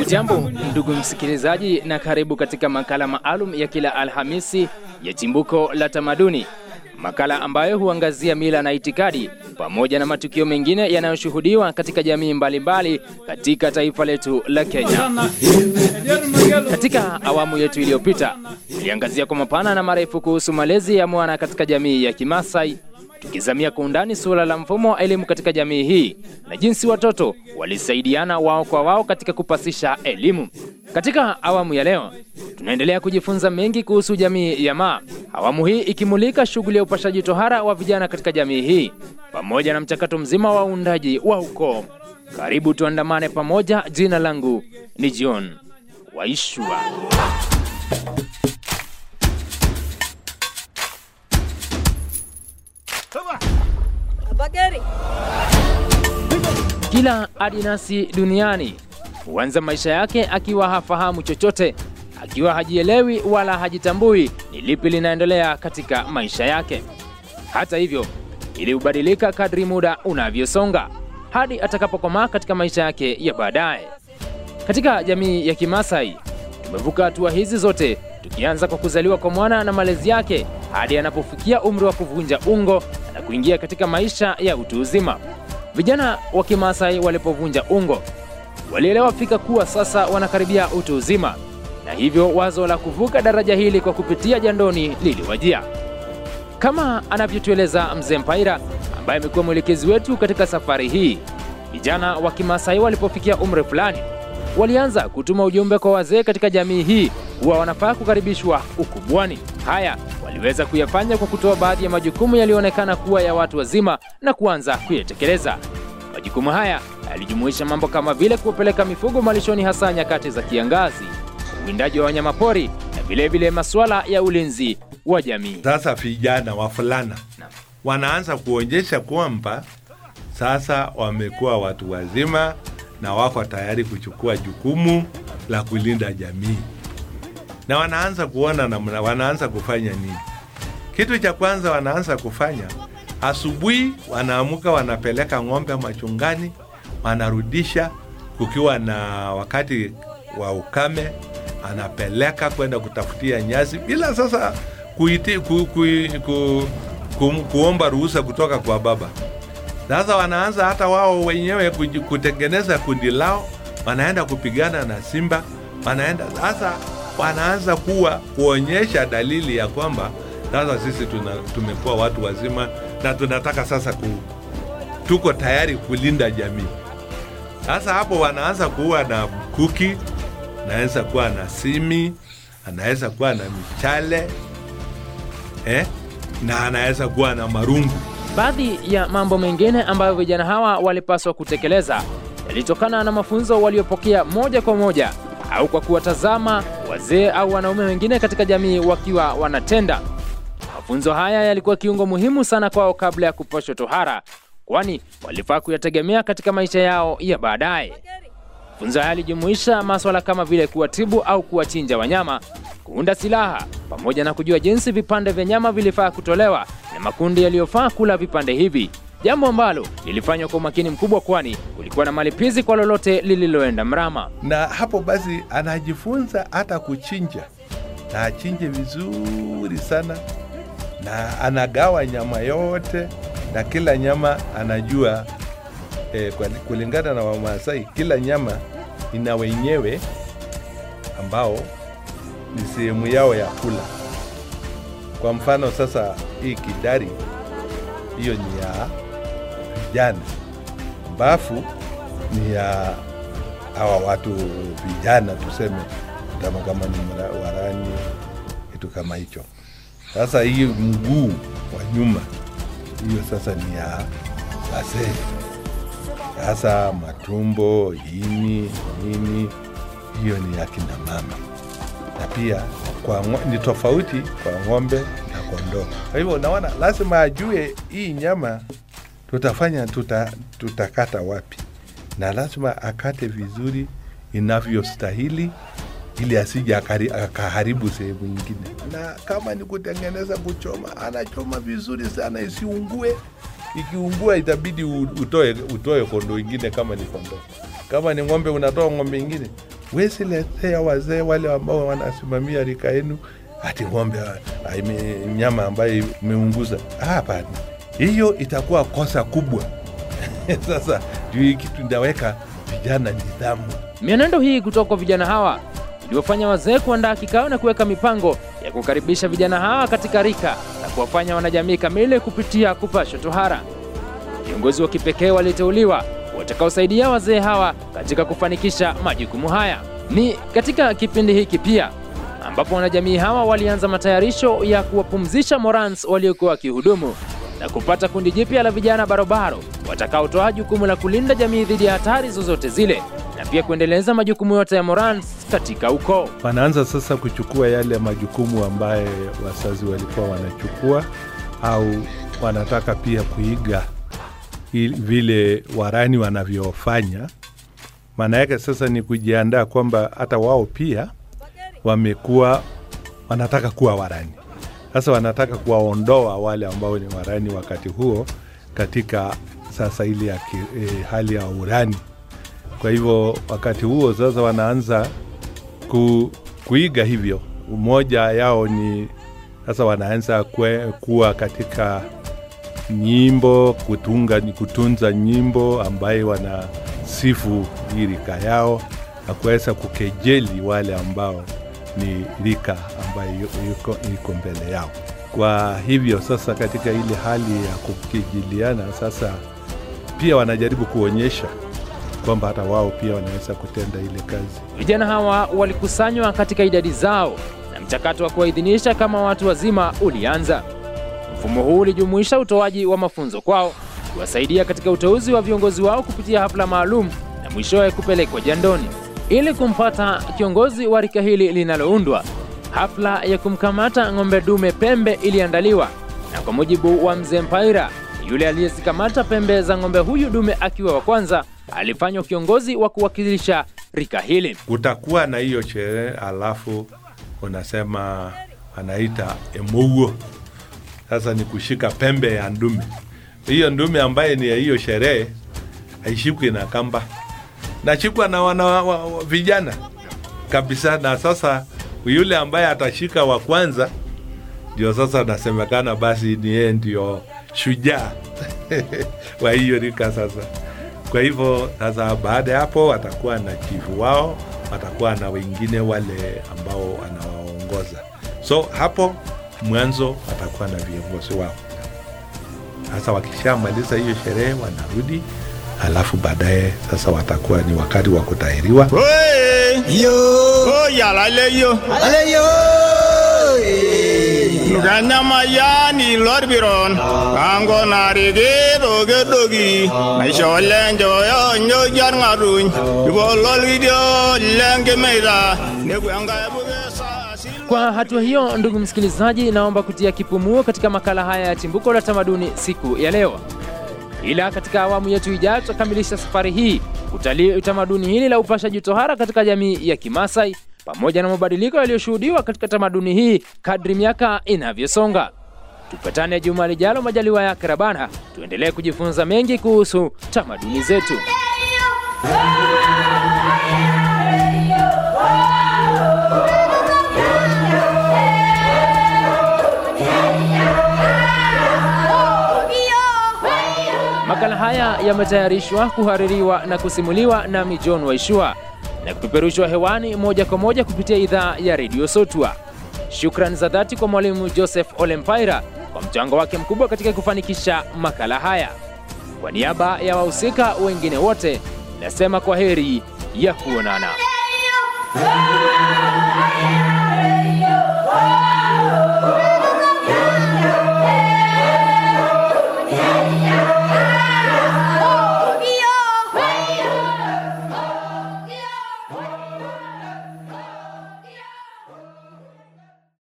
Ujambo ndugu msikilizaji, na karibu katika makala maalum ya kila Alhamisi ya Chimbuko la Tamaduni, makala ambayo huangazia mila na itikadi pamoja na matukio mengine yanayoshuhudiwa katika jamii mbalimbali katika taifa letu la Kenya. Katika awamu yetu iliyopita, tuliangazia kwa mapana na marefu kuhusu malezi ya mwana katika jamii ya Kimasai, tukizamia kwa undani suala la mfumo wa elimu katika jamii hii na jinsi watoto walisaidiana wao kwa wao katika kupasisha elimu. Katika awamu ya leo, tunaendelea kujifunza mengi kuhusu jamii ya Maa, awamu hii ikimulika shughuli ya upashaji tohara wa vijana katika jamii hii pamoja na mchakato mzima wa uundaji wa ukoo. Karibu tuandamane pamoja. Jina langu ni John Waishua. Kila adinasi duniani huanza maisha yake akiwa hafahamu chochote, akiwa hajielewi wala hajitambui ni lipi linaendelea katika maisha yake. Hata hivyo, ili hubadilika kadri muda unavyosonga hadi atakapokomaa katika maisha yake ya baadaye. Katika jamii ya Kimasai tumevuka hatua hizi zote, tukianza kwa kuzaliwa kwa mwana na malezi yake hadi anapofikia umri wa kuvunja ungo na kuingia katika maisha ya utu uzima. Vijana wa Kimasai walipovunja ungo, walielewa fika kuwa sasa wanakaribia utu uzima, na hivyo wazo la kuvuka daraja hili kwa kupitia jandoni liliwajia, kama anavyotueleza mzee Mpaira ambaye amekuwa mwelekezi wetu katika safari hii. Vijana wa Kimasai walipofikia umri fulani, walianza kutuma ujumbe kwa wazee katika jamii hii huwa wanafaa kukaribishwa ukubwani. Haya waliweza kuyafanya kwa kutoa baadhi ya majukumu yaliyoonekana kuwa ya watu wazima na kuanza kuyatekeleza. Majukumu haya yalijumuisha mambo kama vile kuwapeleka mifugo malishoni, hasa nyakati za kiangazi, uwindaji wa wanyamapori vilevile masuala ya ulinzi wa jamii. Sasa vijana wavulana wanaanza kuonyesha kwamba sasa wamekuwa watu wazima na wako tayari kuchukua jukumu la kulinda jamii, na wanaanza kuona namna, wanaanza kufanya nini. Kitu cha kwanza wanaanza kufanya, asubuhi wanaamuka, wanapeleka ng'ombe machungani, wanarudisha kukiwa na wakati wa ukame, anapeleka kwenda kutafutia nyasi bila sasa kuiti, ku, ku, ku, ku, kuomba ruhusa kutoka kwa baba. Sasa wanaanza hata wao wenyewe kutengeneza kundi lao, wanaenda kupigana na simba, wanaenda sasa, wanaanza kuwa kuonyesha dalili ya kwamba sasa sisi tumekuwa watu wazima na tunataka sasa ku, tuko tayari kulinda jamii. Sasa hapo wanaanza kuwa na mkuki, anaweza kuwa na simi, anaweza kuwa na michale eh, na anaweza kuwa na marungu. Baadhi ya mambo mengine ambayo vijana hawa walipaswa kutekeleza yalitokana na mafunzo waliopokea moja kwa moja au kwa kuwatazama wazee au wanaume wengine katika jamii wakiwa wanatenda. Mafunzo haya yalikuwa kiungo muhimu sana kwao kabla ya kupashwa tohara, kwani walifaa kuyategemea katika maisha yao ya baadaye. Mafunzo haya yalijumuisha maswala kama vile kuwatibu au kuwachinja wanyama, kuunda silaha, pamoja na kujua jinsi vipande vya nyama vilifaa kutolewa na makundi yaliyofaa kula vipande hivi, jambo ambalo lilifanywa kwa umakini mkubwa, kwani kulikuwa na malipizi kwa lolote lililoenda mrama. na hapo basi anajifunza hata kuchinja na achinje vizuri sana na anagawa nyama yote na kila nyama anajua eh, kulingana na Wamasai kila nyama ina wenyewe ambao ni sehemu yao ya kula. Kwa mfano sasa, hii kidari hiyo ni ya vijana, mbafu ni ya hawa watu vijana tuseme, kama kama ni mra- kitu kama hicho. Sasa hii mguu wa nyuma, hiyo sasa ni ya wazee. Sasa matumbo, ini, nini, hiyo ni ya kina mama, na pia kwa ni tofauti kwa ng'ombe na kondoo. Kwa hivyo unaona, lazima ajue hii nyama tutafanya tuta, tutakata wapi, na lazima akate vizuri inavyostahili ili asije akaharibu sehemu nyingine. Na kama ni kutengeneza kuchoma, anachoma vizuri sana isiungue. Ikiungua itabidi utoe, utoe kondoo ingine kama ni kondoo. Kama ni ng'ombe, unatoa ng'ombe ingine. Wesiletea wazee wale ambao wanasimamia rika yenu ati ng'ombe nyama ambayo imeunguza. Hapana, hiyo itakuwa kosa kubwa. Sasa ndio hii kitu ndaweka vijana nidhamu. Mienendo hii kutoka kwa vijana hawa iliwafanya wazee kuandaa kikao na kuweka mipango ya kukaribisha vijana hawa katika rika na kuwafanya wanajamii kamili kupitia kupashwa tohara. Viongozi wa kipekee waliteuliwa watakaosaidia wazee hawa katika kufanikisha majukumu haya. Ni katika kipindi hiki pia ambapo wanajamii hawa walianza matayarisho ya kuwapumzisha Morans waliokuwa wakihudumu na kupata kundi jipya la vijana barobaro watakaotoa jukumu la kulinda jamii dhidi ya hatari zozote zile na pia kuendeleza majukumu yote ya Morans katika ukoo. wanaanza sasa kuchukua yale majukumu ambaye wazazi walikuwa wanachukua au wanataka pia kuiga vile warani wanavyofanya. Maana yake sasa ni kujiandaa kwamba hata wao pia wamekuwa wanataka kuwa warani. Sasa wanataka kuwaondoa wale ambao ni warani wakati huo katika sasa ile eh, hali ya urani. Kwa hivyo wakati huo sasa wanaanza ku, kuiga hivyo. Umoja yao ni sasa wanaanza kwe, kuwa katika nyimbo kutunga, kutunza nyimbo ambaye wanasifu hii rika yao na kuweza kukejeli wale ambao ni rika ambayo yu- yuko, iko mbele yao. Kwa hivyo sasa, katika ile hali ya kukejeliana, sasa pia wanajaribu kuonyesha kwamba hata wao pia wanaweza kutenda ile kazi. Vijana hawa walikusanywa katika idadi zao na mchakato wa kuwaidhinisha kama watu wazima ulianza. Mfumo huu ulijumuisha utoaji wa mafunzo kwao, kuwasaidia katika uteuzi wa viongozi wao kupitia hafla maalum na mwishowe kupelekwa jandoni. Ili kumpata kiongozi wa rika hili linaloundwa, hafla ya kumkamata ng'ombe dume pembe iliandaliwa, na kwa mujibu wa mzee Mpaira, yule aliyezikamata pembe za ng'ombe huyu dume akiwa wa kwanza alifanywa kiongozi wa kuwakilisha rika hili. Kutakuwa na hiyo sherehe, alafu unasema anaita emouo. Sasa ni kushika pembe ya ndume. Hiyo ndume ambaye ni ya hiyo sherehe haishikwi na kamba, nashikwa na wana wa, wa, vijana kabisa. Na sasa yule ambaye atashika wa kwanza ndio sasa nasemekana basi ni yeye ndio shujaa wa hiyo rika sasa. Kwa hivyo sasa, baada ya hapo watakuwa na chifu wao, watakuwa na wengine wale ambao wanawaongoza. So hapo mwanzo watakuwa na viongozi wao. Sasa wakishamaliza hiyo sherehe wanarudi, alafu baadaye sasa watakuwa ni wakati wa kutahiriwa. Hey! Yo, Oh, yala le yo. Ale lorbiron ango narigi dogedogi lor biron. Kango ngaruny rege doge dogi. Na shole njo yo njo jar ngarun. Ibo lol video lenge meida. Ne kuanga buge sa sil. Kwa hatua hiyo, ndugu msikilizaji, naomba kutia kipumuo katika makala haya ya Chimbuko la Tamaduni siku ya leo. Ila katika awamu yetu ijayo tutakamilisha safari hii kutalii utamaduni hili la upashaji tohara katika jamii ya Kimasai pamoja na mabadiliko yaliyoshuhudiwa katika tamaduni hii kadri miaka inavyosonga. Tupatane juma lijalo, majaliwa yake Karabana, tuendelee kujifunza mengi kuhusu tamaduni zetu. Makala haya yametayarishwa, kuhaririwa na kusimuliwa nami John Waishua na kupeperushwa hewani moja kwa moja kupitia idhaa ya redio Sotwa. Shukrani za dhati kwa mwalimu Joseph Olempaira kwa mchango wake mkubwa katika kufanikisha makala haya. Kwa niaba ya wahusika wengine wote, nasema kwa heri ya kuonana.